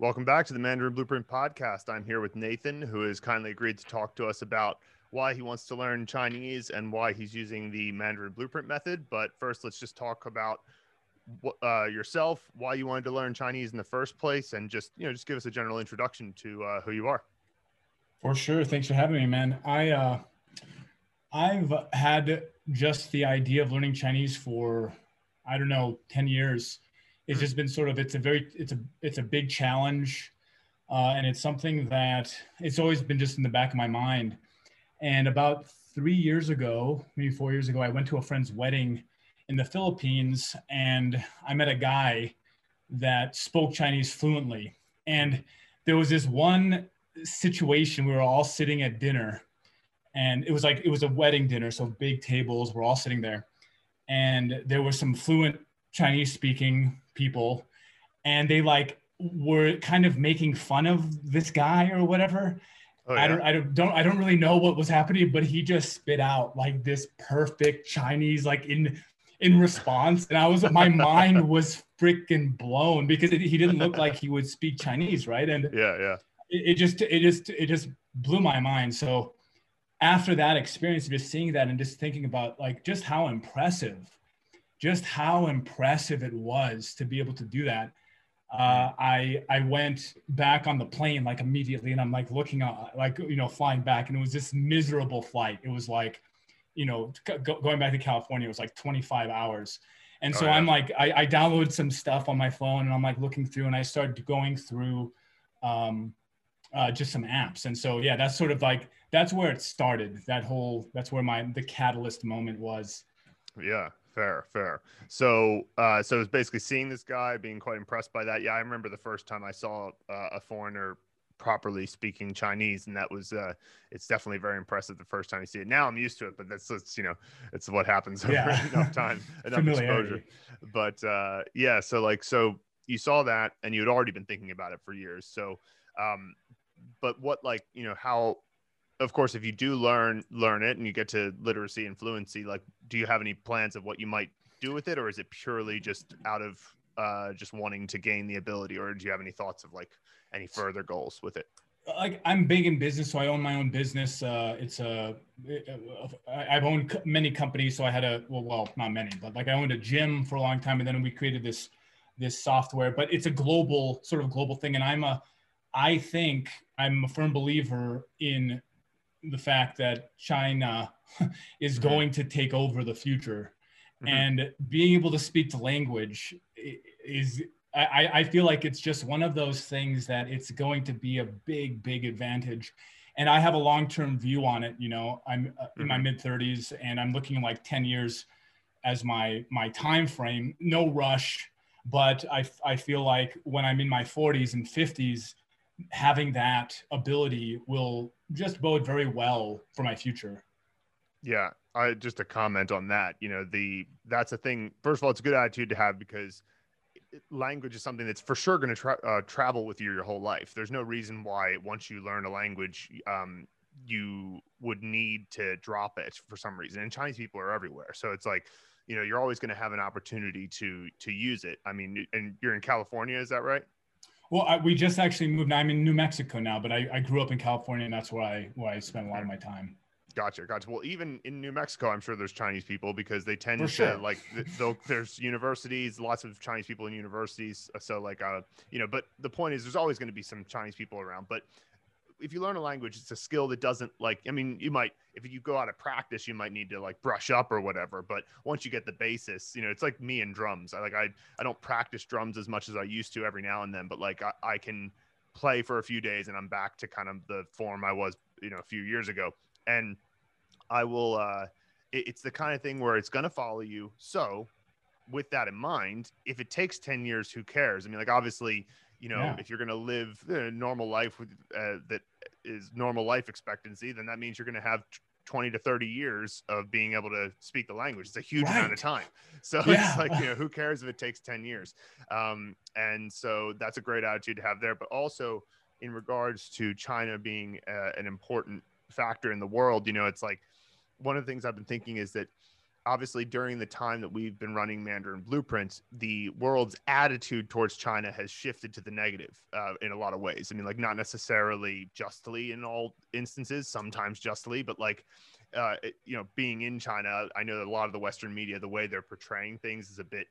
Welcome back to the Mandarin Blueprint podcast. I'm here with Nathan, who has kindly agreed to talk to us about why he wants to learn Chinese and why he's using the Mandarin Blueprint method. But first, let's just talk about uh, yourself, why you wanted to learn Chinese in the first place, and just you know, just give us a general introduction to uh, who you are. For sure. Thanks for having me, man. I uh, I've had just the idea of learning Chinese for I don't know ten years it's just been sort of it's a very it's a it's a big challenge uh, and it's something that it's always been just in the back of my mind. And about three years ago maybe four years ago i went to a friend's wedding in the philippines and i met a guy that spoke chinese fluently. And there was this one situation we were all sitting at dinner and it was like it was a wedding dinner so big tables we're all sitting there. And there were some fluent chinese speaking people and they like were kind of making fun of this guy or whatever. Oh, yeah? I don't, I don't, I don't really know what was happening, but he just spit out like this perfect Chinese, like in, in response. And I was, my mind was freaking blown because it, he didn't look like he would speak Chinese. Right. And yeah, yeah. It, it just, it just, it just blew my mind. So after that experience, just seeing that and just thinking about like just how impressive just how impressive it was to be able to do that. Uh, I I went back on the plane like immediately, and I'm like looking at like you know flying back, and it was this miserable flight. It was like, you know, go, going back to California, it was like 25 hours, and so oh, yeah. I'm like I, I downloaded some stuff on my phone, and I'm like looking through, and I started going through um, uh, just some apps, and so yeah, that's sort of like that's where it started. That whole that's where my the catalyst moment was. Yeah, Fair, fair. So, uh, so it's basically seeing this guy, being quite impressed by that. Yeah, I remember the first time I saw uh, a foreigner properly speaking Chinese, and that was, uh, it's definitely very impressive the first time you see it. Now I'm used to it, but that's, it's, you know, it's what happens over yeah. enough time, enough exposure. But uh, yeah, so like, so you saw that, and you had already been thinking about it for years. So, um, but what, like, you know, how of course, if you do learn learn it and you get to literacy and fluency, like, do you have any plans of what you might do with it, or is it purely just out of uh, just wanting to gain the ability, or do you have any thoughts of like any further goals with it? Like I'm big in business, so I own my own business. Uh, it's a I've owned many companies, so I had a well, well, not many, but like I owned a gym for a long time, and then we created this this software. But it's a global sort of global thing, and I'm a I think I'm a firm believer in the fact that China is mm-hmm. going to take over the future. Mm-hmm. And being able to speak the language is, I, I feel like it's just one of those things that it's going to be a big, big advantage. And I have a long term view on it. You know, I'm mm-hmm. in my mm-hmm. mid 30s and I'm looking like 10 years as my my time frame no rush but I, I feel like when i'm in my 40s and 50s having that ability will just bode very well for my future. Yeah, I just a comment on that. You know, the that's a thing. First of all, it's a good attitude to have because language is something that's for sure going to tra- uh, travel with you your whole life. There's no reason why once you learn a language, um, you would need to drop it for some reason. And Chinese people are everywhere, so it's like you know you're always going to have an opportunity to to use it. I mean, and you're in California, is that right? Well, I, we just actually moved. I'm in New Mexico now, but I, I grew up in California, and that's where I where I spend a lot of my time. Gotcha, gotcha. Well, even in New Mexico, I'm sure there's Chinese people because they tend For to sure. like there's universities, lots of Chinese people in universities. So like, uh, you know, but the point is, there's always going to be some Chinese people around. But if you learn a language, it's a skill that doesn't like. I mean, you might if you go out of practice, you might need to like brush up or whatever. But once you get the basis, you know, it's like me and drums. I like I I don't practice drums as much as I used to every now and then, but like I, I can play for a few days and I'm back to kind of the form I was, you know, a few years ago. And I will. uh it, It's the kind of thing where it's gonna follow you. So with that in mind, if it takes 10 years, who cares? I mean, like obviously, you know, yeah. if you're going to live a normal life with, uh, that is normal life expectancy, then that means you're going to have 20 to 30 years of being able to speak the language. It's a huge right. amount of time. So yeah. it's like, you know, who cares if it takes 10 years? Um, and so that's a great attitude to have there. But also in regards to China being uh, an important factor in the world, you know, it's like one of the things I've been thinking is that obviously during the time that we've been running Mandarin Blueprints, the world's attitude towards China has shifted to the negative uh, in a lot of ways. I mean, like not necessarily justly in all instances, sometimes justly, but like uh, you know, being in China, I know that a lot of the Western media, the way they're portraying things is a bit,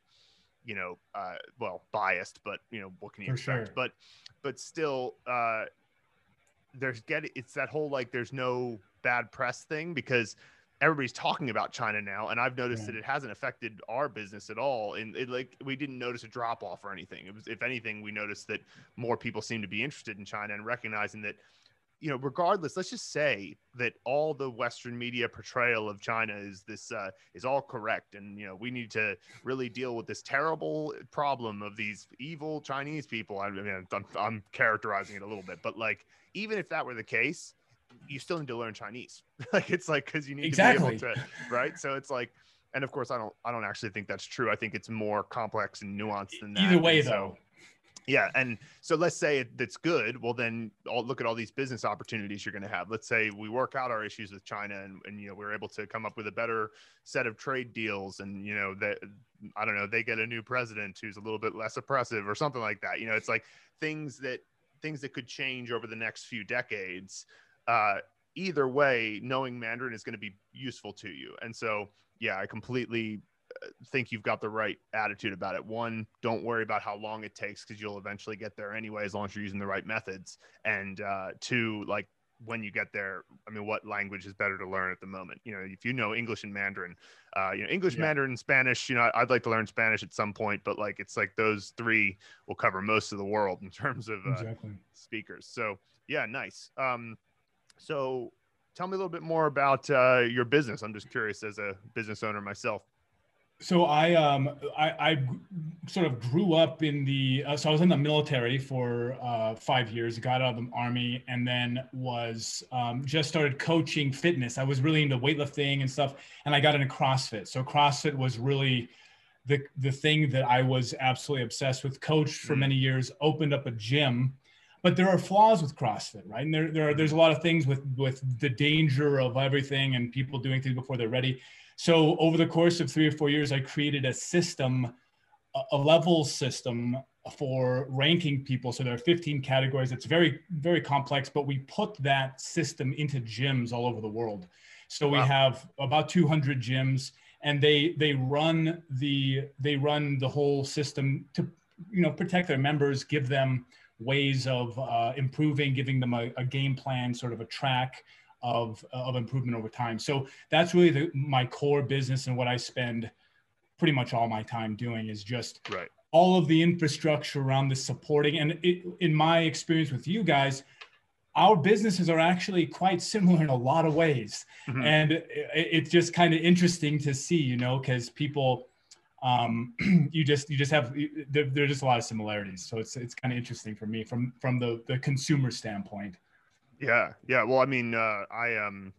you know, uh, well, biased, but you know, what can you For expect? Sure. But, but still, uh, there's getting it's that whole like there's no bad press thing because everybody's talking about China now, and I've noticed yeah. that it hasn't affected our business at all. And it like we didn't notice a drop off or anything. It was, if anything, we noticed that more people seem to be interested in China and recognizing that you know, regardless, let's just say that all the Western media portrayal of China is this uh, is all correct, and you know, we need to really deal with this terrible problem of these evil Chinese people. I mean, I'm, I'm characterizing it a little bit, but like, even if that were the case, you still need to learn Chinese. like, it's like because you need exactly. to be able to, right? So it's like, and of course, I don't, I don't actually think that's true. I think it's more complex and nuanced than that. Either way, and though. Yeah, and so let's say that's good. Well, then I'll look at all these business opportunities you're going to have. Let's say we work out our issues with China, and, and you know we're able to come up with a better set of trade deals, and you know that I don't know they get a new president who's a little bit less oppressive or something like that. You know, it's like things that things that could change over the next few decades. Uh, either way, knowing Mandarin is going to be useful to you, and so yeah, I completely think you've got the right attitude about it. One, don't worry about how long it takes because you'll eventually get there anyway, as long as you're using the right methods. And uh, two, like when you get there, I mean, what language is better to learn at the moment? You know, if you know English and Mandarin, uh, you know, English, yeah. Mandarin, Spanish, you know, I'd like to learn Spanish at some point, but like it's like those three will cover most of the world in terms of uh, exactly. speakers. So, yeah, nice. Um, so, tell me a little bit more about uh, your business. I'm just curious as a business owner myself. So I um I, I sort of grew up in the uh, so I was in the military for uh, five years, got out of the army, and then was um, just started coaching fitness. I was really into weightlifting and stuff, and I got into CrossFit. So CrossFit was really the the thing that I was absolutely obsessed with. Coached for mm. many years, opened up a gym, but there are flaws with CrossFit, right? And there, there are, there's a lot of things with with the danger of everything and people doing things before they're ready. So over the course of three or four years, I created a system, a level system for ranking people. So there are 15 categories. It's very, very complex, but we put that system into gyms all over the world. So we wow. have about 200 gyms and they they run the they run the whole system to you know protect their members give them ways of uh, improving giving them a, a, game plan sort of a track of of improvement over time. So that's really the, my core business and what I spend pretty much all my time doing is just right. all of the infrastructure around the supporting. And it, in my experience with you guys, our businesses are actually quite similar in a lot of ways, mm-hmm. and it, it's just kind of interesting to see, you know, because people um, you just you just have there, there are just a lot of similarities so it's it's kind of interesting for me from from the the consumer standpoint yeah, yeah. Well, I mean, uh, I um,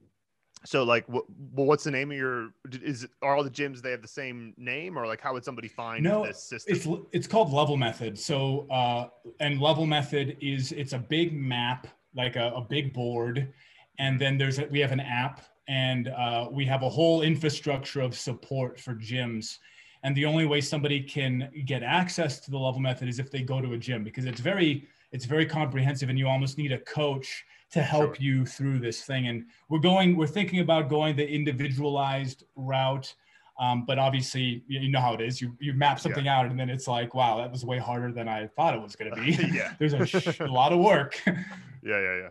so like, what, well, what's the name of your? Is are all the gyms they have the same name, or like, how would somebody find no, this system? It's it's called Level Method. So, uh, and Level Method is it's a big map, like a, a big board, and then there's a, we have an app, and uh, we have a whole infrastructure of support for gyms. And the only way somebody can get access to the Level Method is if they go to a gym because it's very it's very comprehensive, and you almost need a coach to help sure. you through this thing. And we're going, we're thinking about going the individualized route. Um, but obviously, you know how it is. You you map something yeah. out, and then it's like, wow, that was way harder than I thought it was going to be. yeah, there's a, sh- a lot of work. yeah, yeah, yeah.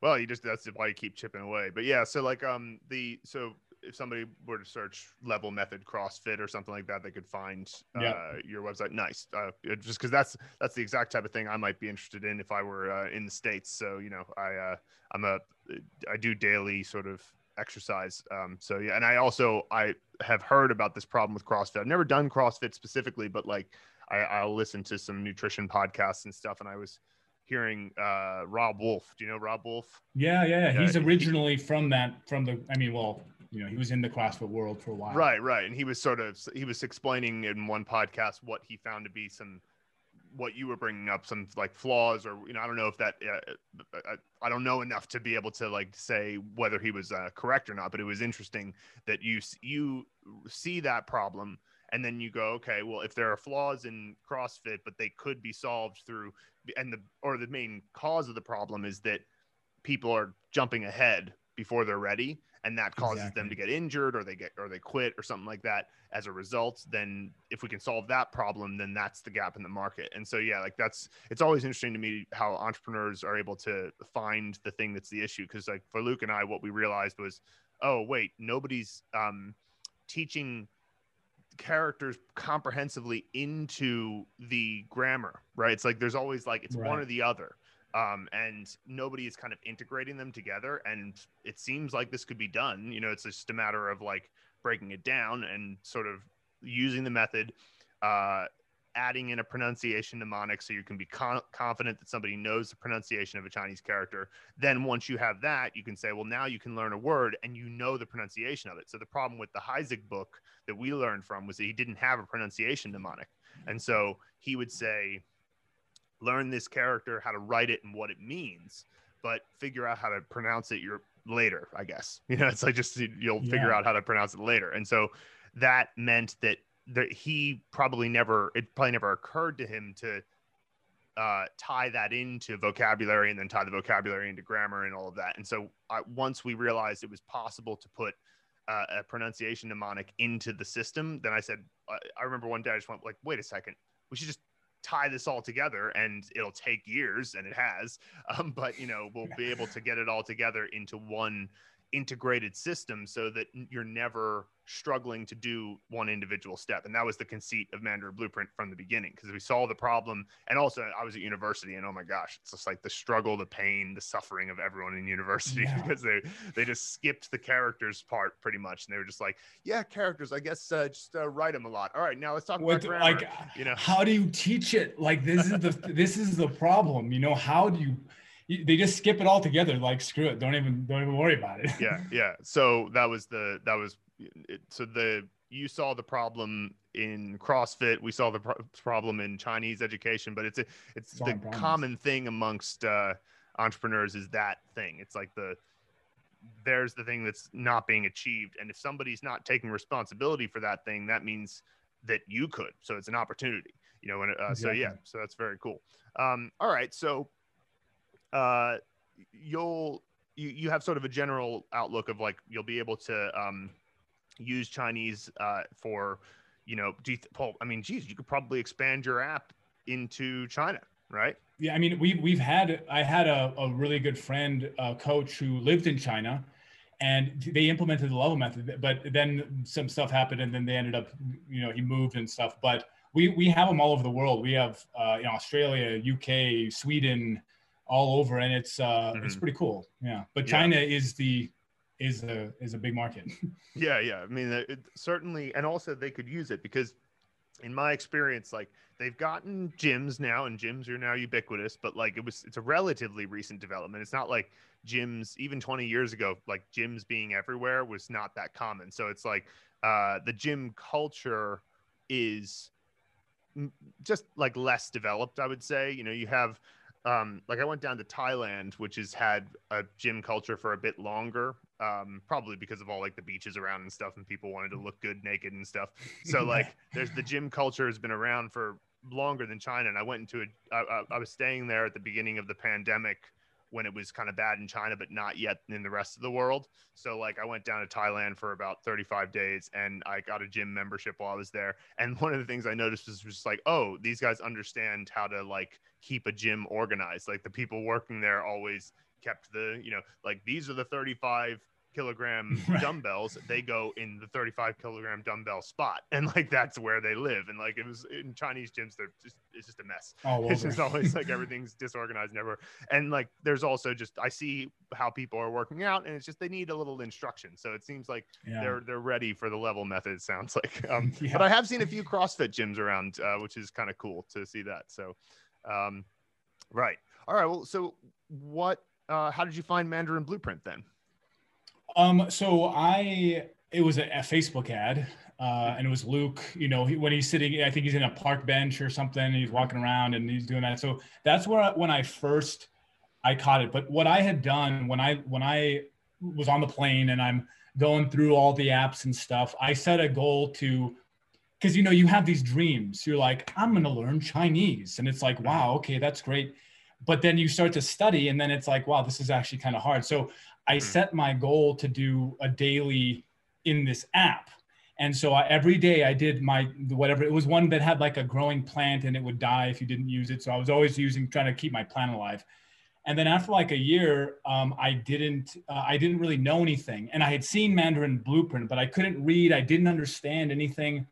Well, you just that's why you keep chipping away. But yeah, so like um the so if somebody were to search level method CrossFit or something like that, they could find uh, yeah. your website. Nice, uh, just because that's that's the exact type of thing I might be interested in if I were uh, in the states. So you know, I uh, I'm a I do daily sort of exercise. Um, so yeah, and I also I have heard about this problem with CrossFit. I've never done CrossFit specifically, but like I, I'll listen to some nutrition podcasts and stuff, and I was hearing uh, Robb Wolf. Do you know Robb Wolf? Yeah, yeah, yeah. He's originally from that, from the, I mean, well, you know he was in the CrossFit world for a while. Right, right, and he was sort of he was explaining in one podcast what he found to be some what you were bringing up some like flaws or you know I don't know if that uh, I, I, don't know enough to be able to like say whether he was uh, correct or not but it was interesting that you you see that problem and then you go okay well if there are flaws in crossfit but they could be solved through and the or the main cause of the problem is that people are jumping ahead before they're ready and that causes exactly. them to get injured or they get or they quit or something like that as a result then if we can solve that problem then that's the gap in the market and so yeah like that's it's always interesting to me how entrepreneurs are able to find the thing that's the issue because like for luke and i what we realized was oh wait nobody's um teaching characters comprehensively into the grammar right it's like there's always like it's right. one or the other um, and nobody is kind of integrating them together. And it seems like this could be done. You know, it's just a matter of like breaking it down and sort of using the method, uh, adding in a pronunciation mnemonic so you can be con- confident that somebody knows the pronunciation of a Chinese character. Then once you have that, you can say, well, now you can learn a word and you know the pronunciation of it. So the problem with the Heisig book that we learned from was that he didn't have a pronunciation mnemonic. And so he would say, learn this character, how to write it, and what it means, but figure out how to pronounce it your later. I guess you know it's like just you'll yeah. figure out how to pronounce it later, and so that meant that that he probably never it probably never occurred to him to uh, tie that into vocabulary and then tie the vocabulary into grammar and all of that. And so uh, once we realized it was possible to put uh, a pronunciation mnemonic into the system, then I said, uh, I remember one day I just went like, wait a second, we should just tie this all together and it'll take years and it has um, but you know we'll be able to get it all together into one integrated system so that you're never struggling to do one individual step. And that was the conceit of Mandarin Blueprint from the beginning because we saw the problem. And also, I was at university, and oh my gosh, it's just like the struggle, the pain, the suffering of everyone in university yeah. because they they just skipped the characters part pretty much, and they were just like, yeah, characters. I guess uh, just uh, write them a lot. All right, now let's talk what, about. Like, you know, how do you teach it? Like this is the this is the problem. You know, how do you they just skip it all together. Like screw it, don't even don't even worry about it. yeah, yeah. So that was the that was it, so the you saw the problem in CrossFit. We saw the pro- problem in Chinese education, but it's a it's the common thing amongst uh, entrepreneurs is that thing. It's like the there's the thing that's not being achieved, and if somebody's not taking responsibility for that thing, that means that you could. So it's an opportunity, you know. And uh, exactly. so yeah, so that's very cool. Um, all right, so uh, you'll you, you have sort of a general outlook of like you'll be able to um, use Chinese uh, for you know do you th- Paul, I mean geez you could probably expand your app into China right yeah I mean we we've had I had a, a really good friend uh, coach who lived in China and they implemented the level method but then some stuff happened and then they ended up you know he moved and stuff but we we have them all over the world we have uh, in Australia UK Sweden all over, and it's uh, mm-hmm. it's pretty cool. Yeah, but China yeah. is the is a is a big market. yeah, yeah. I mean, it, certainly, and also they could use it because, in my experience, like they've gotten gyms now, and gyms are now ubiquitous. But like it was, it's a relatively recent development. It's not like gyms even 20 years ago, like gyms being everywhere was not that common. So it's like uh, the gym culture is just like less developed. I would say. You know, you have um, like I went down to Thailand, which has had a gym culture for a bit longer, um, probably because of all like the beaches around and stuff, and people wanted to look good naked and stuff. So like, there's the gym culture has been around for longer than China. And I went into a, I, I was staying there at the beginning of the pandemic when it was kind of bad in China, but not yet in the rest of the world. So like I went down to Thailand for about 35 days and I got a gym membership while I was there. And one of the things I noticed was just like, oh, these guys understand how to like keep a gym organized. Like the people working there always kept the, you know, like these are the 35 kilogram right. dumbbells, they go in the 35 kilogram dumbbell spot, and like that's where they live. And like it was in Chinese gyms, they're just it's just a mess. Oh, it's just always like everything's disorganized, never. And like there's also just I see how people are working out, and it's just they need a little instruction. So it seems like yeah. they're they're ready for the level method. It sounds like. Um, yeah. But I have seen a few CrossFit gyms around, uh, which is kind of cool to see that. So, um, right. All right. Well, so what? Uh, how did you find Mandarin Blueprint then? Um, so I it was a, a Facebook ad, uh, and it was Luke. You know, he, when he's sitting, I think he's in a park bench or something. And he's walking around and he's doing that. So that's where I, when I first I caught it. But what I had done when I when I was on the plane and I'm going through all the apps and stuff, I set a goal to because you know you have these dreams you're like i'm to learn chinese and it's like wow okay that's great but then you start to study and then it's like wow this is actually kind of hard so i hmm. set my goal to do a daily in this app and so I, every day i did my whatever it was one that had like a growing plant and it would die if you didn't use it so i was always using trying to keep my plant alive and then after like a year um, i didn't uh, i didn't really know anything and i had seen mandarin blueprint but i couldn't read i didn't understand anything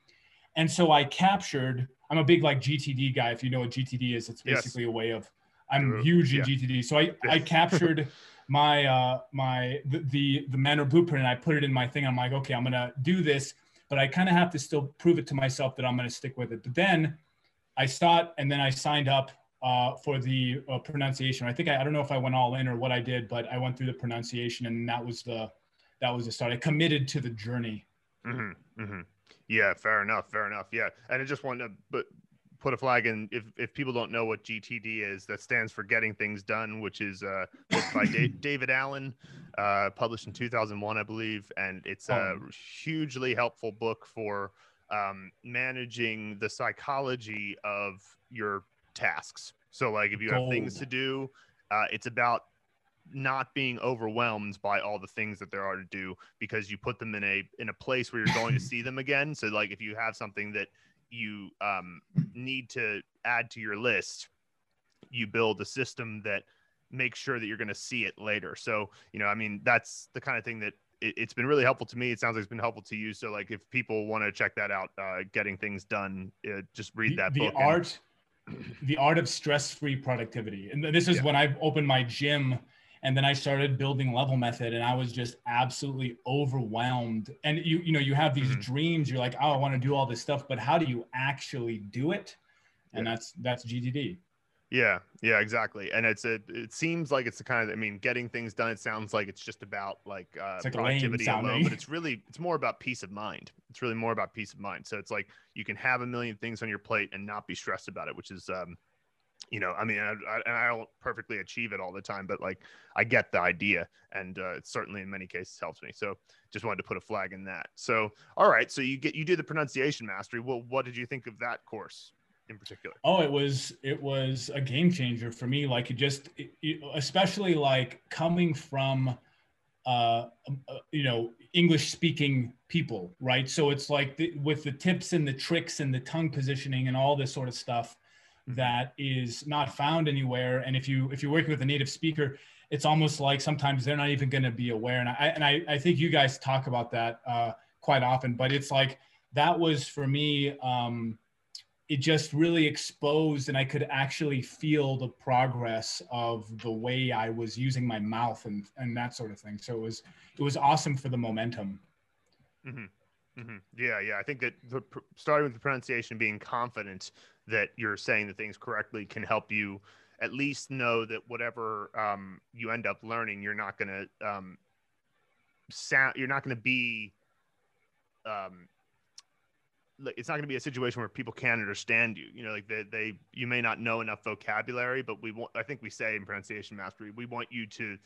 and so I captured, I'm a big like GTD guy. If you know what GTD is, it's basically yes. a way of, I'm huge in yeah. GTD. So I, I captured my, uh, my, the, the, the Mandarin blueprint and I put it in my thing. I'm like, okay, I'm going to do this, but I kind of have to still prove it to myself that I'm going to stick with it. But then I start and then I signed up uh, for the uh, pronunciation. I think I, I don't know if I went all in or what I did, but I went through the pronunciation and that was the, that was the start. I committed to the journey. Mm-hmm, mm-hmm. Yeah, fair enough. Fair enough. Yeah, and I just want to but put a flag in if if people don't know what GTD is, that stands for Getting Things Done, which is uh by David Allen, uh, published in 2001, I believe, and it's a oh. hugely helpful book for um, managing the psychology of your tasks. So, like, if you Gold. have things to do, uh, it's about not being overwhelmed by all the things that there are to do because you put them in a in a place where you're going to see them again so like if you have something that you um, need to add to your list you build a system that makes sure that you're going to see it later. So you know i mean that's the kind of thing that it, has been really helpful to me. It sounds like it's been helpful to you. So like if people want to check that out uh, getting things done uh, just read the, that the book art and... the art of stress-free productivity. And this is yeah. when i opened my gym and then I started building level method and I was just absolutely overwhelmed. And you, you know, you have these mm-hmm. dreams, you're like, oh, I want to do all this stuff, but how do you actually do it? And yeah. that's, that's GTD. Yeah, yeah, exactly. And it's a, it seems like it's the kind of, I mean, getting things done. It sounds like it's just about like, uh, like productivity alone, but it's really, it's more about peace of mind. It's really more about peace of mind. So it's like you can have a million things on your plate and not be stressed about it, which is, um, you know, I mean, I, I, I, don't perfectly achieve it all the time, but like I get the idea, and uh, it certainly in many cases helps me. So just wanted to put a flag in that. So all right, so you get you do the pronunciation mastery. Well, what did you think of that course in particular? Oh, it was it was a game changer for me. Like it just, it, it, especially like coming from, uh, you know, English speaking people, right? So it's like the, with the tips and the tricks and the tongue positioning and all this sort of stuff that is not found anywhere. And if you if you're working with a native speaker, it's almost like sometimes they're not even going to be aware. And I and I, I think you guys talk about that uh, quite often. But it's like that was for me. Um, it just really exposed, and I could actually feel the progress of the way I was using my mouth and and that sort of thing. So it was it was awesome for the momentum. Mm-hmm. Mm-hmm. Yeah, yeah. I think that the, starting with the pronunciation, being confident that you're saying the things correctly can help you at least know that whatever um, you end up learning, you're not going to um, sound. You're not going to be. Um, it's not going to be a situation where people can't understand you. You know, like they, they, you may not know enough vocabulary, but we want. I think we say in pronunciation mastery, we want you to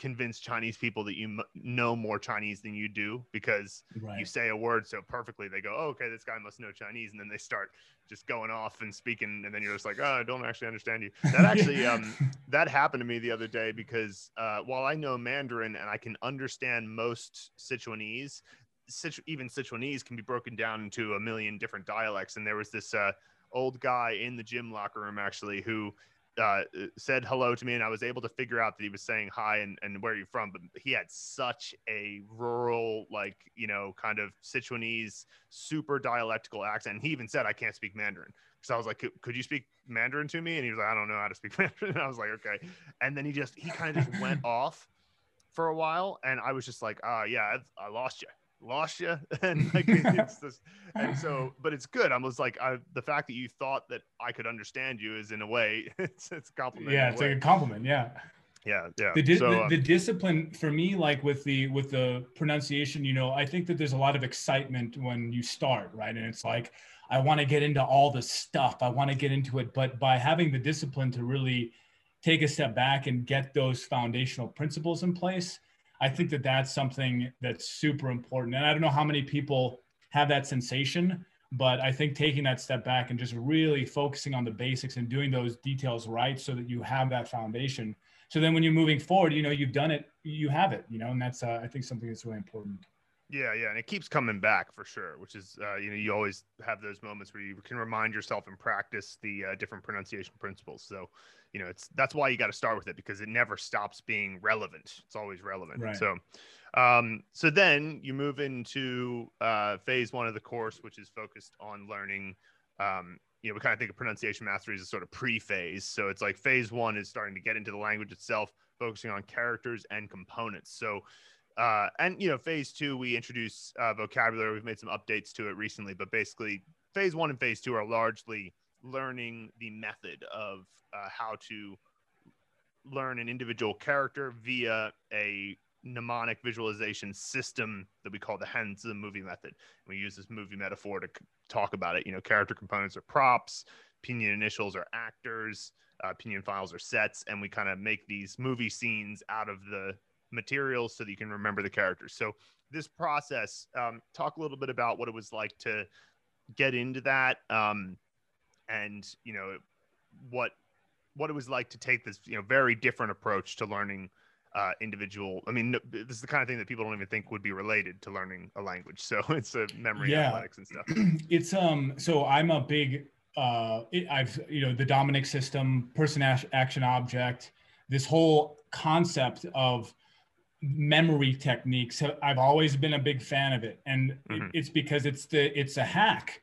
convince Chinese people that you m- know more Chinese than you do because right. you say a word so perfectly. They go, oh, okay, this guy must know Chinese. And then they start just going off and speaking. And then you're just like, oh, I don't actually understand you. That actually, um, that happened to me the other day because uh, while I know Mandarin and I can understand most Sichuanese, even Sichuanese can be broken down into a million different dialects. And there was this, uh, old guy in the gym locker room actually who uh, said hello to me, and I was able to figure out that he was saying hi and, and where are you from. But he had such a rural, like you know, kind of Sichuanese, super dialectical accent. And he even said, "I can't speak Mandarin." So I was like, "Could you speak Mandarin to me?" And he was like, "I don't know how to speak Mandarin." And I was like, "Okay." And then he just he kind of just went off for a while, and I was just like, "Ah, uh, yeah, I, I lost you." Lost you and like it's this and so but it's good. I was like I, the fact that you thought that i could understand you is in a way it's, it's a compliment yeah it's like a compliment yeah. Yeah yeah. The, di- so, the, um, the, discipline for me like with the with the pronunciation you know i think that there's a lot of excitement when you start right? And it's like i want to get into all the stuff. I want to get into it. But by having the discipline to really take a step back and get those foundational principles in place I think that that's something that's super important. And I don't know how many people have that sensation, but I think taking that step back and just really focusing on the basics and doing those details right so that you have that foundation. So then when you're moving forward, you know, you've done it, you have it, you know, and that's, uh, I think, something that's really important. Yeah, yeah, and it keeps coming back for sure. Which is, uh, you know, you always have those moments where you can remind yourself and practice the uh, different pronunciation principles. So, you know, it's that's why you got to start with it because it never stops being relevant. It's always relevant. Right. So, um, so then you move into uh, phase one of the course, which is focused on learning. Um, you know, we kind of think of pronunciation mastery as a sort of pre-phase. So it's like phase one is starting to get into the language itself, focusing on characters and components. So uh, and you know, phase two, we introduce uh, vocabulary. We've made some updates to it recently, but basically, phase one and phase two are largely learning the method of uh, how to learn an individual character via a mnemonic visualization system that we call the Hanzi movie method. We use this movie metaphor to c- talk about it. You know, character components are props, pinyin initials are actors, uh, pinyin finals are sets, and we kind of make these movie scenes out of the materials so that you can remember the characters. So this process, um, talk a little bit about what it was like to get into that, um, and you know what what it was like to take this you know very different approach to learning uh, individual. I mean, this is the kind of thing that people don't even think would be related to learning a language. So it's a memory yeah. analytics and stuff. It's um. So I'm a big uh. It, I've you know the Dominic system, person action object. This whole concept of memory techniques i've always been a big fan of it and mm-hmm. it's because it's the it's a hack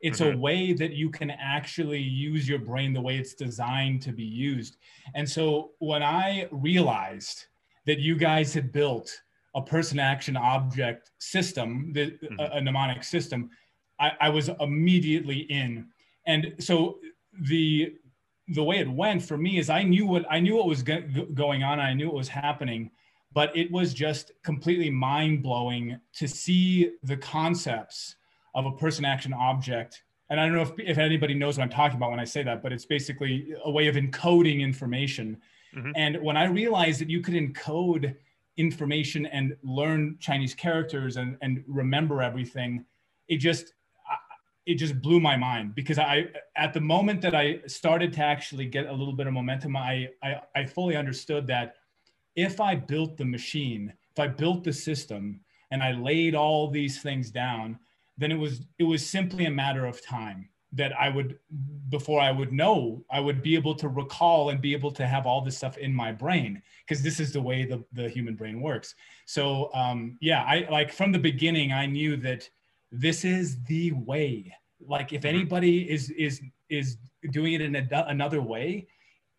it's mm-hmm. a way that you can actually use your brain the way it's designed to be used and so when i realized that you guys had built a person action object system the, mm-hmm. a, a, mnemonic system I, I was immediately in and so the the way it went for me is i knew what i knew what was go- going on i knew what was happening but it was just completely mind blowing to see the concepts of a person action object. And I don't know if, if anybody knows what I'm talking about when I say that, but it's basically a way of encoding information. Mm-hmm. And when I realized that you could encode information and learn Chinese characters and, and remember everything, it just it just blew my mind because I at the moment that I started to actually get a little bit of momentum, I I, I fully understood that if I built the machine, if I built the system and I laid all these things down, then it was it was simply a matter of time that I would before I would know, I would be able to recall and be able to have all this stuff in my brain because this is the way the, the human brain works. So um, yeah, I like from the beginning I knew that this is the way. Like if mm-hmm. anybody is is is doing it in a, another way,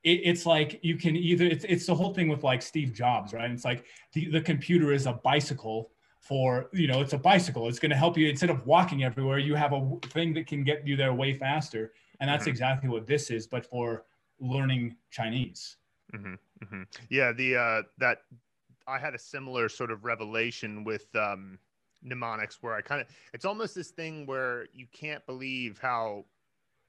it, it's like you can either it's, it's the whole thing with like steve jobs right it's like the, the computer is a bicycle for you know it's a bicycle it's going to help you instead of walking everywhere you have a thing that can get you there way faster and that's mm-hmm. exactly what this is but for learning chinese mm-hmm. Mm-hmm. yeah the uh that i had a similar sort of revelation with um mnemonics where i kind of it's almost this thing where you can't believe how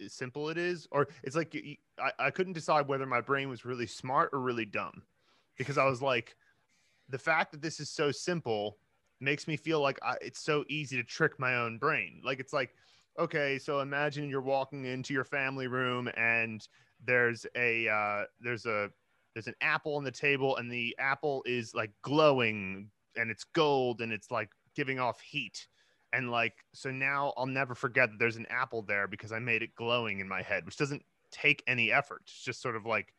simple it is or it's like I, I couldn't decide whether my brain was really smart or really dumb because i was like the fact that this is so simple makes me feel like I, it's so easy to trick my own brain. Like it's like okay so imagine you're walking into your family room and there's a uh, there's a there's an apple on the table and the apple is like glowing and it's gold and it's like giving off heat and like so now i'll never forget that there's an apple there because i made it glowing in my head which doesn't take any effort. It's just sort of like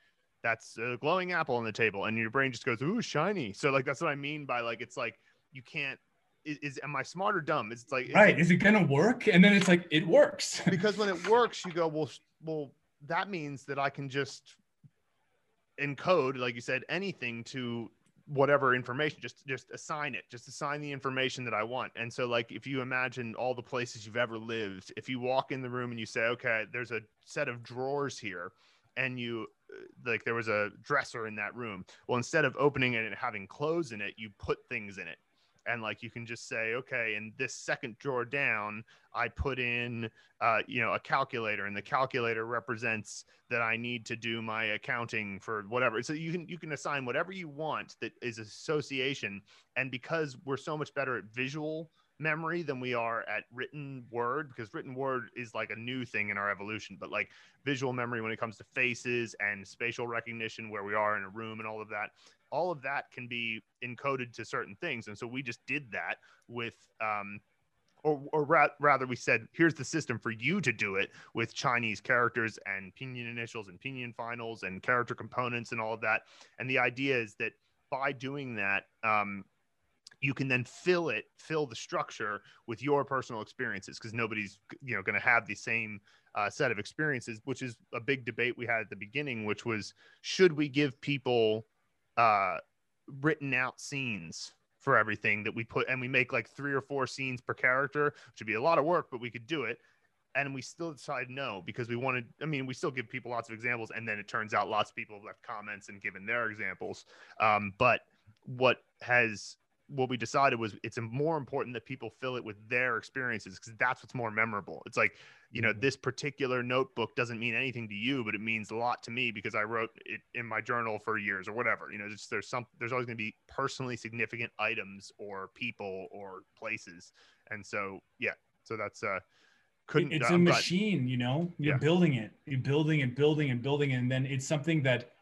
that's a glowing apple on the table and your brain just goes ooh shiny. So like that's what i mean by like it's like you can't is, is am i smart or dumb? It's like right. is it gonna work? And then it's like it works. Because when it works you go well well that means that i can just encode like you said anything to whatever information just just assign it just assign the information that i want. And so like if you imagine all the places you've ever lived if you walk in the room and you say okay there's a set of drawers here and you like there was a dresser in that room. Well instead of opening it and having clothes in it you put things in it and like you can just say okay in this second drawer down i put in uh, you know a calculator and the calculator represents that i need to do my accounting for whatever. So you can you can assign whatever you want that is association and because we're so much better at visual memory than we are at written word because written word is like a new thing in our evolution but like visual memory when it comes to faces and spatial recognition where we are in a room and all of that all of that can be encoded to certain things. And so we just did that with um or, or ra- rather we said here's the system for you to do it with chinese characters and pinyin initials and pinyin finals and character components and all of that. And the idea is that by doing that um, you can then fill it fill the structure with your personal experiences because nobody's you know going to have the same uh, set of experiences which is a big debate we had at the beginning which was should we give people uh, written out scenes for everything that we put and we make like three or four scenes per character which would be a lot of work but we could do it. And we still decide no because we wanted i mean we still give people lots of examples and then it turns out lots of people have left comments and given their examples. Um, but what has what we decided was it's more important that people fill it with their experiences because that's what's more memorable. It's like, you know, mm-hmm. this particular notebook doesn't mean anything to you, but it means a lot to me because I wrote it in my journal for years or whatever. You know, just there's some there's always going to be personally significant items or people or places. And so, yeah. So that's uh couldn't it's uh, a machine, you know. You're yeah. building it. You're building and building and building and then it's something that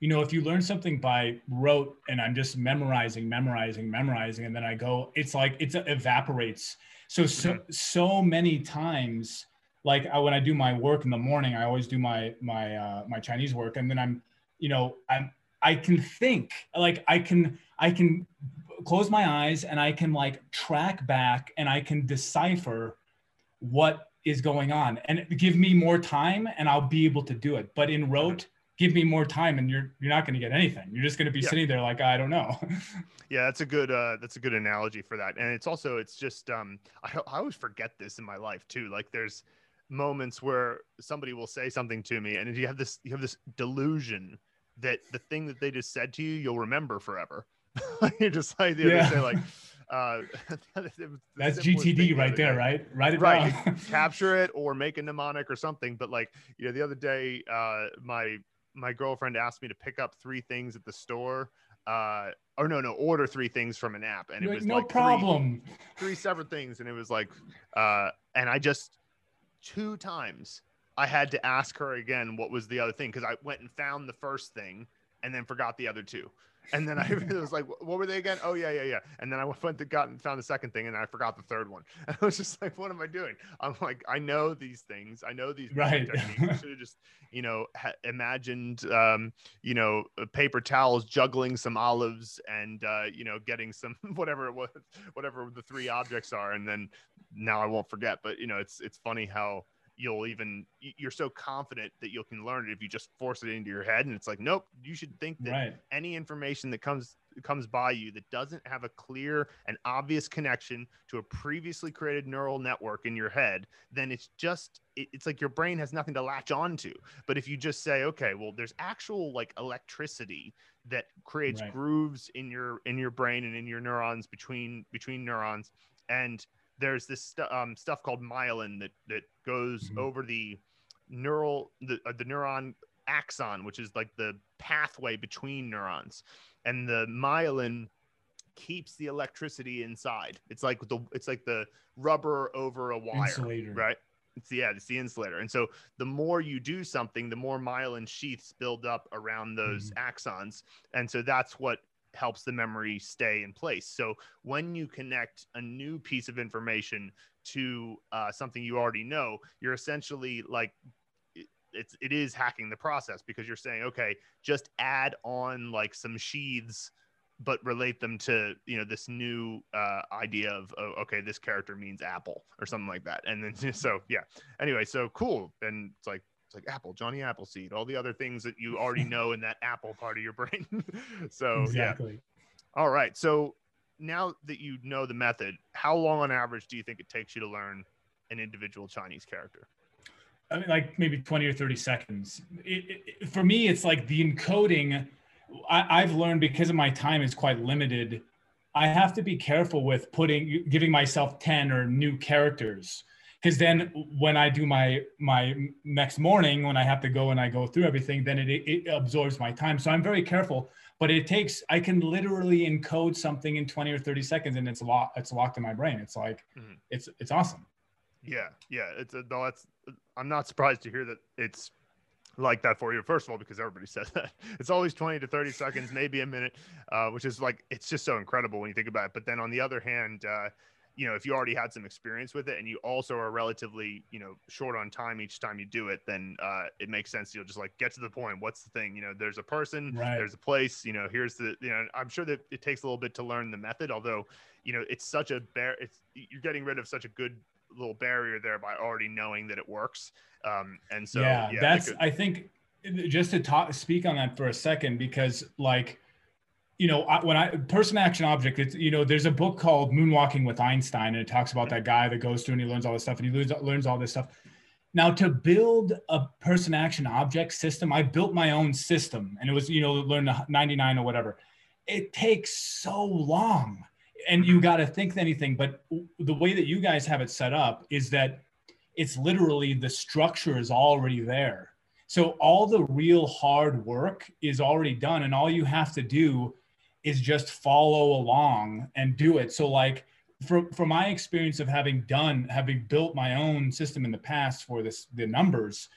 you know, if you learn something by rote and I'm just memorizing, memorizing, memorizing, and then I go, it's like it evaporates. So so so many times, like I, when I do my work in the morning, I always do my my uh, my Chinese work, and then I'm, you know, I'm I can think like I can I can close my eyes and I can like track back and I can decipher what is going on and give me more time and I'll be able to do it. But in rote, give me more time and you're you're not going to get anything you're just going to be yeah. sitting there like i don't know yeah that's a good uh that's a good analogy for that and it's also it's just um I, I always forget this in my life too like there's moments where somebody will say something to me and you have this you have this delusion that the thing that they just said to you you'll remember forever you're just like the yeah. say like uh that's gtd right there day. right write it right down. capture it or make a mnemonic or something but like you know the other day uh my my girlfriend asked me to pick up three things at the store uh or no no order three things from an app. And it was no like problem. three, three separate things. And it was like uh and i just two times i had to ask her again what was the other thing? Because i went and found the first thing and then forgot the other two and then I was like, what were they again? Oh yeah, yeah, yeah. And then I went to got and found the second thing, and I forgot the third one. And I was just like, what am I doing? I'm like, I know these things. I know these right. techniques. I should have just, you know, ha- imagined, um, you know, paper towels juggling some olives and, uh, you know, getting some whatever it was, whatever the three objects are, and then now I won't forget. But you know, it's it's funny how you'll even you're so confident that you can learn it if you just force it into your head and it's like nope you should think that right. any information that comes comes by you that doesn't have a clear and obvious connection to a previously created neural network in your head then it's just it, it's like your brain has nothing to latch on to but if you just say okay well there's actual like electricity that creates right. grooves in your in your brain and in your neurons between between neurons and there's this st- um, stuff called myelin that that goes mm-hmm. over the neural the uh, the neuron axon, which is like the pathway between neurons, and the myelin keeps the electricity inside. It's like the it's like the rubber over a wire, insulator. right? It's yeah, it's the insulator. And so the more you do something, the more myelin sheaths build up around those mm-hmm. axons, and so that's what helps the memory stay in place. So when you connect a new piece of information to uh, something you already know, you're essentially like it's it is hacking the process because you're saying okay just add on like some sheaths but relate them to you know this new uh, idea of oh, okay this character means apple or something like that. And then so yeah. Anyway so cool. And it's like it's like Apple, Johnny Appleseed, all the other things that you already know in that Apple part of your brain. so exactly. Yeah. All right. So now that you know the method, how long on average do you think it takes you to learn an individual Chinese character? I mean, like maybe 20 or 30 seconds. It, it, for me, it's like the encoding. I, I've learned because of my time is quite limited. I have to be careful with putting giving myself 10 or new characters because then when I do my my next morning when I have to go and I go through everything then it, it absorbs my time so I'm very careful but it takes I can literally encode something in 20 or 30 seconds and it's locked it's locked in my brain it's like mm-hmm. it's it's awesome yeah yeah it's a, no that's I'm not surprised to hear that it's like that for you. First of all, because everybody says that it's always 20 to 30 seconds, maybe a minute, uh, which is like it's just so incredible when you think about it. But then on the other hand, uh, you know, if you already had some experience with it and you also are relatively, you know, short on time each time you do it, then uh, it makes sense. You'll just like get to the point. What's the thing? You know, there's a person, right. there's a place. You know, here's the. You know, I'm sure that it takes a little bit to learn the method. Although, you know, it's such a bear. It's you're getting rid of such a good little barrier there by already knowing that it works. Um, and so yeah, yeah that's could, I think just to talk speak on that for a second because like you know when i person action object it's you know there's a book called moonwalking with einstein and it talks about that guy that goes through and he learns all this stuff and he learns, learns all this stuff. Now to build a person action object system i built my own system and it was you know learn 99 or whatever. It takes so long and you got to think anything but the way that you guys have it set up is that it's literally the structure is already there. So all the real hard work is already done, and all you have to do is just follow along and do it. So like from from my experience of having done having built my own system in the past for this the numbers,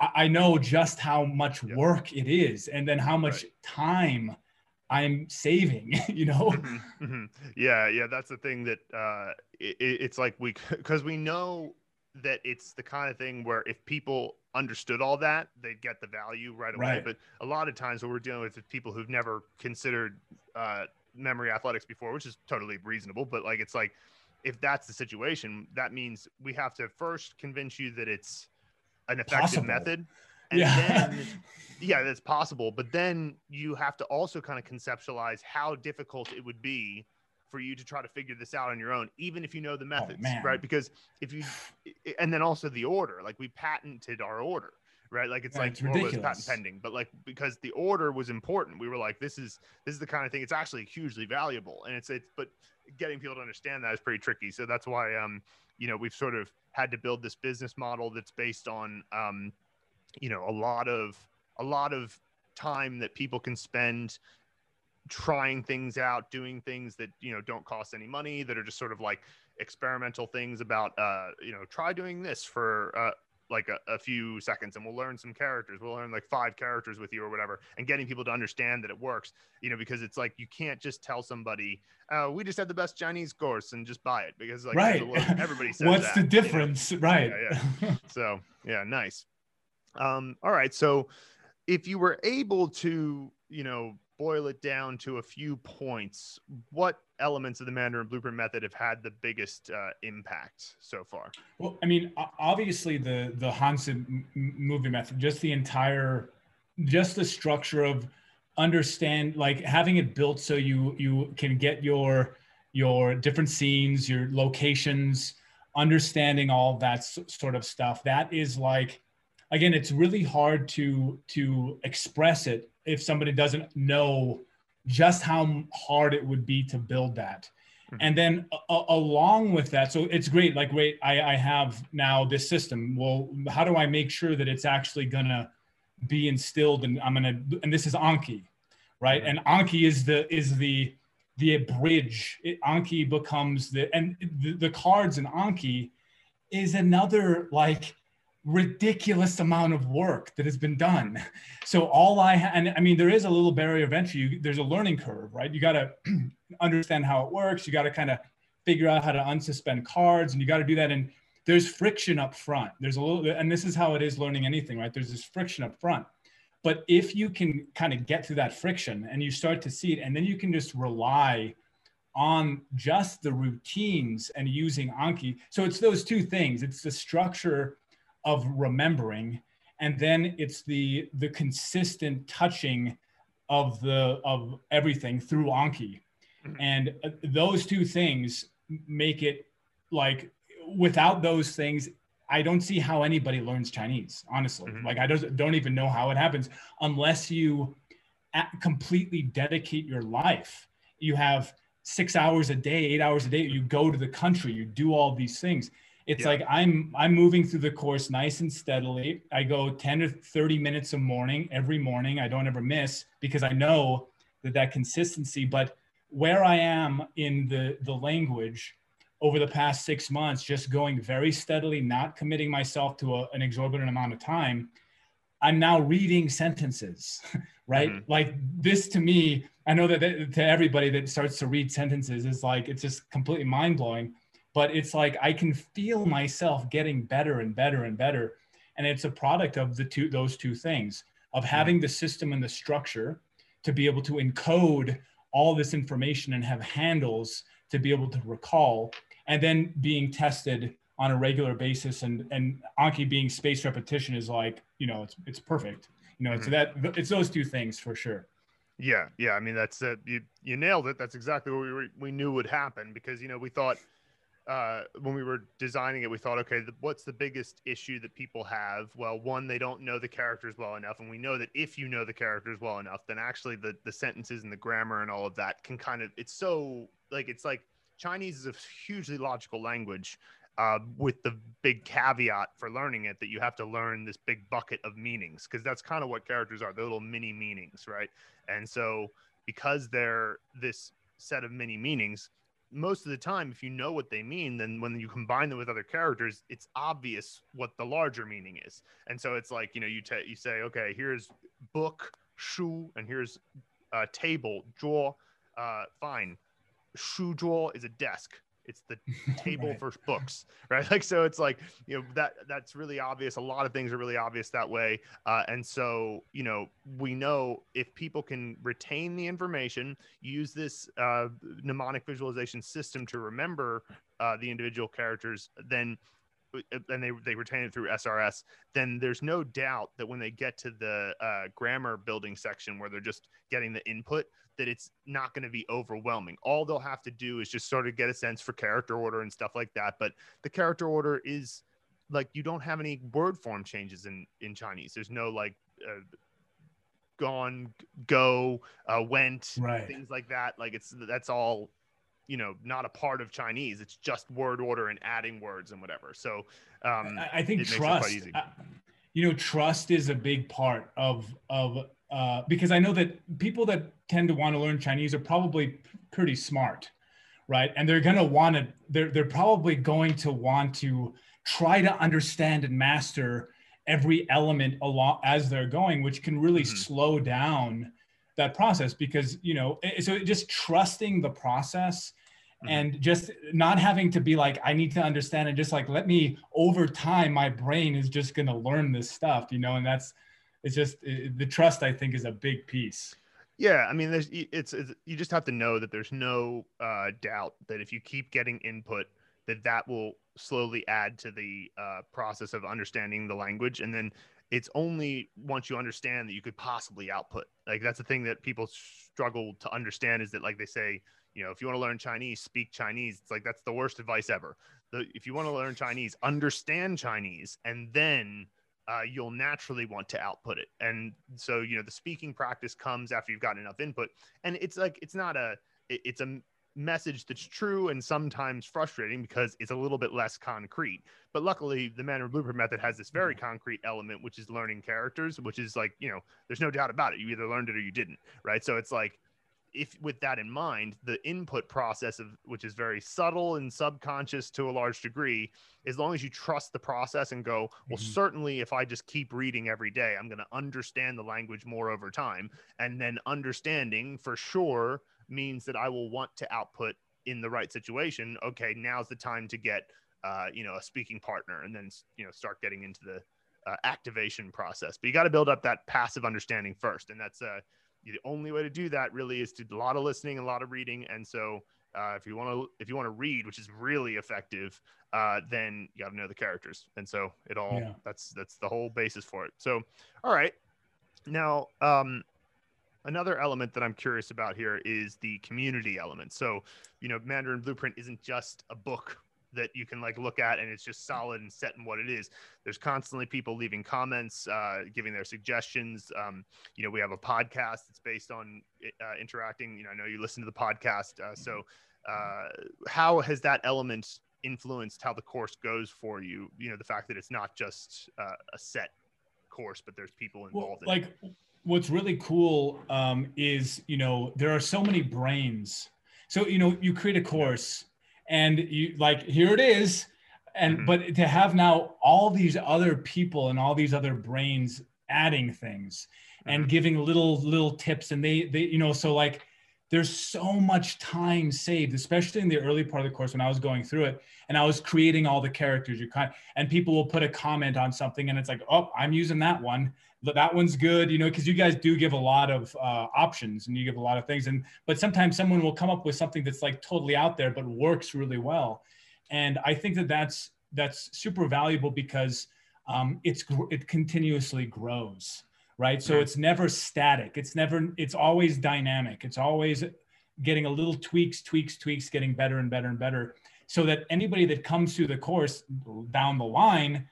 I, I know just how much yep. work it is, and then how much right. time. I'm saving, you know? Mm-hmm, mm-hmm. Yeah, yeah, that's the thing that uh, it, it's like we, because we know that it's the kind of thing where if people understood all that, they'd get the value right away. Right. But a lot of times, what we're dealing with is people who've never considered uh, memory athletics before, which is totally reasonable. But like, it's like if that's the situation, that means we have to first convince you that it's an effective possible. method, and yeah. then yeah, that's possible. But then you have to also kind of conceptualize how difficult it would be for you to try to figure this out on your own, even if you know the oh, methods, oh, right? Because if you, and then also the order, like we patented our order, right? Like it's like it's ridiculous. patent pending, but like because the order was important, we were like, this is this is the kind of thing. It's actually hugely valuable, and it's it's but getting people to understand that is pretty tricky. So that's why um you know we've sort of had to build this business model that's based on um you know a lot of a lot of time that people can spend trying things out, doing things that you know don't cost any money, that are just sort of like experimental things about uh, you know try doing this for uh, like a, a, few seconds and we'll learn some characters. We'll learn like five characters with you or whatever and getting people to understand that it works you know because it's like you can't just tell somebody uh, we just had the best chinese course and just buy it because like right. everybody says what's that, the difference you know? right. Yeah, yeah. so yeah nice. Um all right. So if you were able to you know boil it down to a few points, what elements of the Mandarin Blueprint method have had the biggest uh, impact so far? Well, I mean, obviously the the Hanzi movie method, just the entire, just the structure of understand like having it built so you you can get your your different scenes, your locations, understanding all that sort of stuff. That is like again, it's really hard to to express it if somebody doesn't know just how hard it would be to build that. Mm-hmm. And then uh, along with that, so it's great. Like, wait, I, I have now this system. Well, how do I make sure that it's actually gonna be instilled? And I'm gonna, and this is Anki, right? Mm-hmm. And Anki is the is the the bridge. It, Anki becomes the and the, the cards in Anki is another like ridiculous amount of work that has been done. So all I ha- and I mean there is a little barrier of entry. You, there's a learning curve, right? You got to understand how it works. You got to kind of figure out how to unsuspend cards, and you got to do that. And there's friction up front. There's a little, and this is how it is learning anything, right? There's this friction up front. But if you can kind of get through that friction and you start to see it, and then you can just rely on just the routines and using Anki. So it's those two things. It's the structure of remembering and then it's the the consistent touching of the of everything through anki mm-hmm. and uh, those two things make it like without those things i don't see how anybody learns chinese honestly mm-hmm. like i don't, don't even know how it happens unless you completely dedicate your life you have six hours a day, eight hours a day. You go to the country, you do all these things. It's yeah. like I'm I'm moving through the course nice and steadily. I go 10 to 30 minutes a morning every morning. I don't ever miss because I know that that consistency. But where I am in the the language over the past six months, just going very steadily, not committing myself to a, an exorbitant amount of time, I'm now reading sentences, right? Mm-hmm. Like this to me, I know that, that to everybody that starts to read sentences is like, it's just completely mind blowing. But it's like I can feel myself getting better and better and better. And it's a product of the two, those two things of mm-hmm. having the system and the structure to be able to encode all this information and have handles to be able to recall and then being tested on a regular basis and and Anki being spaced repetition is like you know it's it's perfect you know mm-hmm. so that it's those two things for sure yeah yeah i mean that's it you you nailed it that's exactly what we were, we knew would happen because you know we thought uh, when we were designing it, we thought, okay, the, what's the biggest issue that people have? Well, one, they don't know the characters well enough, and we know that if you know the characters well enough, then actually the the sentences and the grammar and all of that can kind of it's so like it's like Chinese is a hugely logical language, uh, with the big caveat for learning it that you have to learn this big bucket of meanings because that's kind of what characters are. They're little mini meanings, right? And so because they're this set of mini meanings, most of the time, if you know what they mean, then when you combine them with other characters, it's obvious what the larger meaning is. And so it's like you know you you say, okay, here's book, shū and here's uh, table, zhuō. Uh, fine, Shū zhuō is a desk it's the table right. for books right? Like so it's like you know that that's really obvious. A lot of things are really obvious that way. Uh, and so you know we know if people can retain the information use this uh, mnemonic visualization system to remember uh, the individual characters then uh, and they, they retain it through SRS, then there's no doubt that when they get to the uh, grammar building section where they're just getting the input, that it's not going to be overwhelming. All they'll have to do is just sort of get a sense for character order and stuff like that. But the character order is like you don't have any word form changes in in Chinese. There's no like uh, gone, go, uh, went, right. things like that. Like it's that's all you know not a part of Chinese. It's just word order and adding words and whatever. So um, I, I think trust. Uh, you know, trust is a big part of of uh, because I know that people that tend to want to learn Chinese are probably pretty smart, right? And they're going to want to, they're, they're probably going to want to try to understand and master every element along as they're going, which can really mm-hmm. slow down that process because, you know, so just trusting the process mm-hmm. and just not having to be like i need to understand and just like let me over time my brain is just going to learn this stuff you know and that's it's just it, the trust i think is a big piece. Yeah i mean there's it's, it's you just have to know that there's no uh, doubt that if you keep getting input that that will slowly add to the uh, process of understanding the language. And then it's only once you understand that you could possibly output. Like that's the thing that people struggle to understand is that like they say you know if you want to learn chinese speak chinese. It's like that's the worst advice ever. The, if you want to learn chinese understand chinese and then uh, you'll naturally want to output it. And so, you know, the speaking practice comes after you've gotten enough input. And it's like, it's not a, it, it's a message that's true and sometimes frustrating because it's a little bit less concrete. But luckily, the Mandarin Blueprint method has this very concrete element, which is learning characters, which is like, you know, there's no doubt about it. You either learned it or you didn't, right? So it's like, if with that in mind, the input process of which is very subtle and subconscious to a large degree, as long as you trust the process and go, well, mm-hmm. certainly if I just keep reading every day, I'm going to understand the language more over time. And then understanding for sure means that I will want to output in the right situation. Okay, now's the time to get, uh, you know, a speaking partner, and then you know start getting into the uh, activation process. But you got to build up that passive understanding first, and that's uh, the only way to do that really is to do a lot of listening and a lot of reading. And so uh, if you want to if you want to read, which is really effective, uh, then you got to know the characters. And so it all yeah. that's that's the whole basis for it. So all right, now um, another element that I'm curious about here is the community element. So you know, Mandarin Blueprint isn't just a book that you can like look at and it's just solid and set in what it is. There's constantly people leaving comments uh, giving their suggestions. Um, you know we have a podcast that's based on uh, interacting. You know i know you listen to the podcast uh, so uh, how has that element influenced how the course goes for you? You know the fact that it's not just uh, a set course but there's people involved well, in like it. what's really cool um, is you know there are so many brains. So you know you create a course and you like here it is and mm-hmm. but to have now all these other people and all these other brains adding things mm-hmm. and giving little little tips and they they you know so like there's so much time saved especially in the early part of the course when i was going through it and i was creating all the characters you kind and people will put a comment on something and it's like oh i'm using that one that one's good, you know, because you guys do give a lot of uh, options and you give a lot of things. And but sometimes someone will come up with something that's like totally out there but works really well. And I think that that's that's super valuable because um, it's it continuously grows, right? So it's never static. It's never it's always dynamic. It's always getting a little tweaks, tweaks, tweaks, getting better and better and better. So that anybody that comes through the course down the line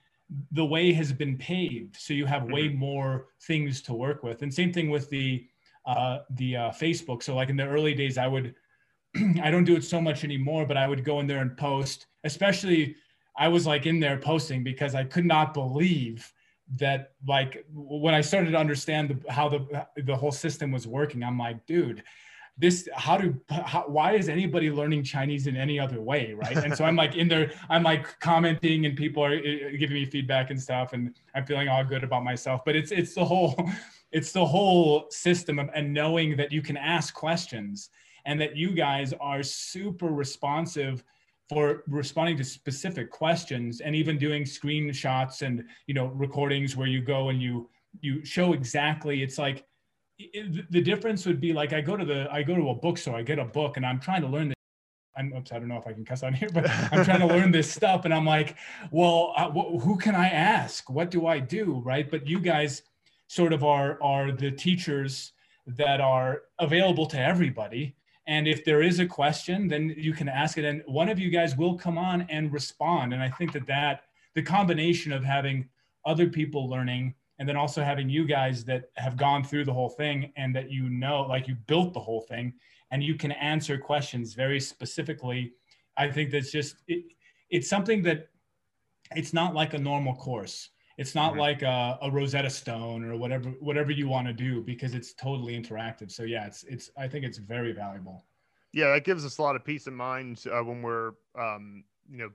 the way has been paved so you have way mm-hmm. more things to work with and same thing with the uh, the uh, facebook so like in the early days i would i don't do it so much anymore but i would go in there and post especially i was like in there posting because i could not believe that like when i started to understand the, how the the whole system was working i'm like dude this how do how, why is anybody learning chinese in any other way right? And so i'm like in there i'm like commenting and people are eh, giving me feedback and stuff and i'm feeling all good about myself. But it's it's the whole it's the whole system of, and knowing that you can ask questions and that you guys are super responsive for responding to specific questions and even doing screenshots and you know recordings where you go and you you show exactly it's like it, the difference would be like I go to the I go to a bookstore, I get a book, and I'm trying to learn this. I'm, oops, I don't know if I can cuss on here, but I'm trying to learn this stuff, and I'm like, well, uh, wh- who can I ask? What do I do? Right? But you guys sort of are are the teachers that are available to everybody. And if there is a question, then you can ask it, and one of you guys will come on and respond. And I think that that the combination of having other people learning and then also having you guys that have gone through the whole thing and that you know like you built the whole thing and you can answer questions very specifically i think that's just it, it's something that it's not like a normal course it's not mm-hmm. like a, a, rosetta stone or whatever whatever you want to do because it's totally interactive so yeah it's it's i think it's very valuable yeah that gives us a lot of peace of mind uh, when we're um, you know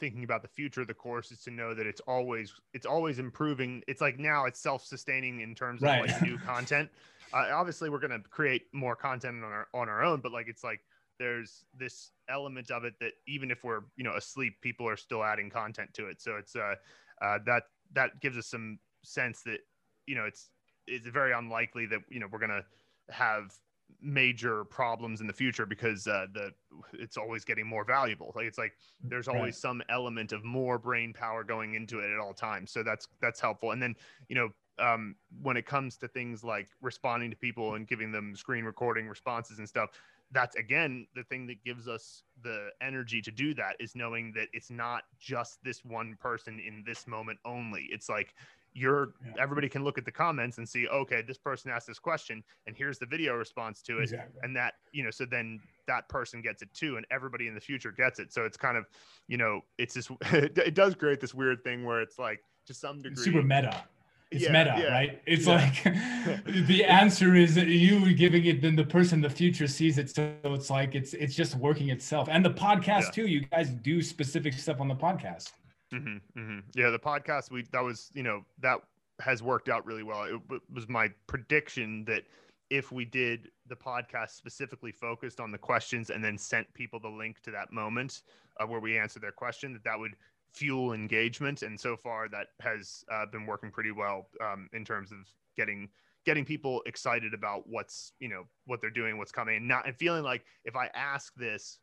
thinking about the future of the course is to know that it's always it's always improving. It's like now it's self-sustaining in terms of right. like new content. Uh, obviously, we're gonna create more content on our on our own, but like it's like there's this element of it that even if we're you know asleep, people are still adding content to it. So it's uh, uh that that gives us some sense that you know it's it's very unlikely that you know we're gonna have major problems in the future because uh, the it's always getting more valuable. Like it's like there's always right. some element of more brain power going into it at all times. So that's that's helpful. And then you know um, when it comes to things like responding to people and giving them screen recording responses and stuff, that's again the thing that gives us the energy to do that is knowing that it's not just this one person in this moment only. It's like you're yeah. everybody can look at the comments and see okay this person asked this question and here's the video response to it exactly. and that you know so then that person gets it too and everybody in the future gets it so it's kind of you know it's this it does create this weird thing where it's like to some degree super meta it's yeah, meta yeah. right it's yeah. like the answer is you giving it then the person the future sees it so it's like it's it's just working itself and the podcast too you guys do specific stuff on the podcast Mm-hmm, mm-hmm. Yeah, the podcast we that was you know that has worked out really well. It, it was my prediction that if we did the podcast specifically focused on the questions and then sent people the link to that moment uh, where we answer their question, that that would fuel engagement. And so far, that has uh, been working pretty well um, in terms of getting getting people excited about what's you know what they're doing, what's coming, and not and feeling like if I ask this,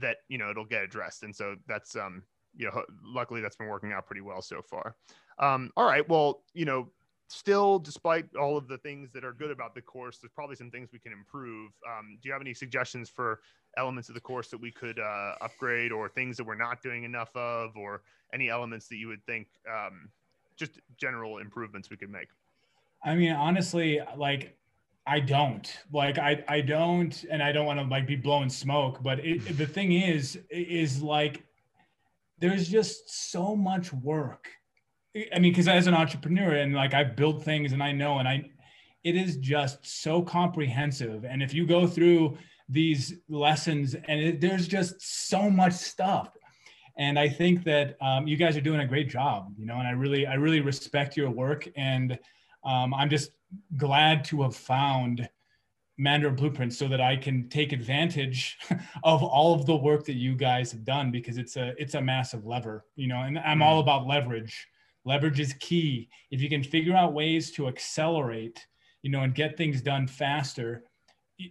that you know it'll get addressed. And so that's um you know, luckily that's been working out pretty well so far. Um, all right. Well, you know, still, despite all of the things that are good about the course, there's probably some things we can improve. Um, do you have any suggestions for elements of the course that we could uh, upgrade, or things that we're not doing enough of, or any elements that you would think um, just general improvements we could make? I mean, honestly, like I don't like I I don't, and I don't want to like be blowing smoke. But it, the thing is, is like there's just so much work. I mean, because as an entrepreneur and like I build things and I know and I, it is just so comprehensive. And if you go through these lessons and it, there's just so much stuff and i think that um, you guys are doing a great job you know and i really i really respect your work and um, i'm just glad to have found Mandarin Blueprint so that I can take advantage of all of the work that you guys have done because it's a it's a massive lever, you know, and I'm all mm-hmm. about leverage. Leverage is key. If you can figure out ways to accelerate, you know, and get things done faster,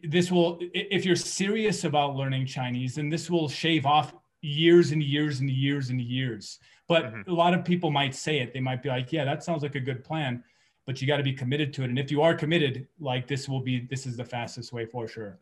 this will if you're serious about learning Chinese, then this will shave off years and years and years and years. But mm-hmm. a lot of people might say it. They might be like, yeah, that sounds like a good plan but you got to be committed to it. And if you are committed, like this will be, this is the fastest way for sure.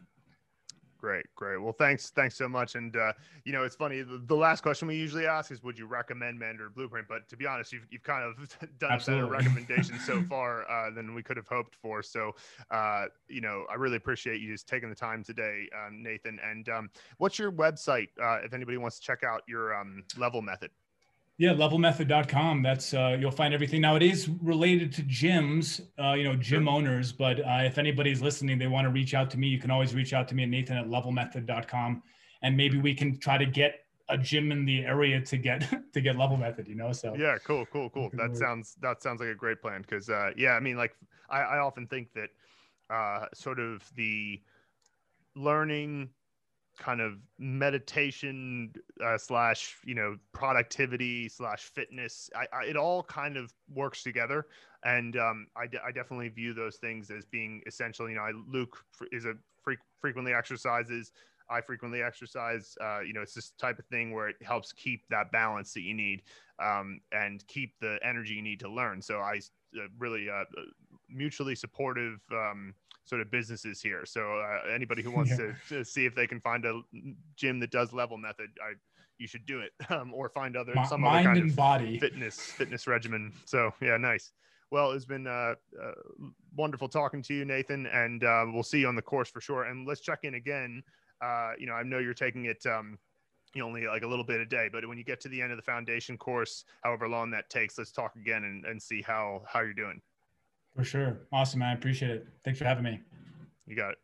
Great, great. Well, thanks, thanks so much. And uh, you know, it's funny. The, the, last question we usually ask is, "Would you recommend Mandarin Blueprint?" But to be honest, you've, you've kind of done Absolutely. a better recommendation so far uh, than we could have hoped for. So, uh, you know, I really appreciate you just taking the time today, um, Nathan. And um, what's your website uh, if anybody wants to check out your um, level method? Yeah, levelmethod.com. That's uh, you'll find everything. Now it is related to gyms, uh, you know, gym owners. But uh, if anybody's listening, they want to reach out to me. You can always reach out to me at Nathan at levelmethod.com, and maybe we can try to get a gym in the area to get to get level method. You know, so yeah, cool, cool, cool. That sounds that sounds like a great plan. Because uh, yeah, I mean, like I, I often think that uh, sort of the learning kind of meditation uh, slash you know productivity slash fitness. I, I, it all kind of works together. And um, I, I definitely view those things as being essential. You know I, luke is a fre- frequently exercises. I frequently exercise. Uh, you know it's this type of thing where it helps keep that balance that you need um, and keep the energy you need to learn. So i uh, really uh, mutually supportive um, sort of businesses here. So uh, anybody who wants yeah. to, to, see if they can find a gym that does level method, I you should do it, um, or find other some mind other kind of body fitness fitness regimen. So yeah, nice. Well, it's been uh, uh, wonderful talking to you, Nathan, and uh, we'll see you on the course for sure. And let's check in again. Uh, you know, I know you're taking it. Um, you know, only like a little bit a day, but when you get to the end of the foundation course, however long that takes, let's talk again and, and see how how you're doing. For sure. Awesome, man. I appreciate it. Thanks for having me. You got it.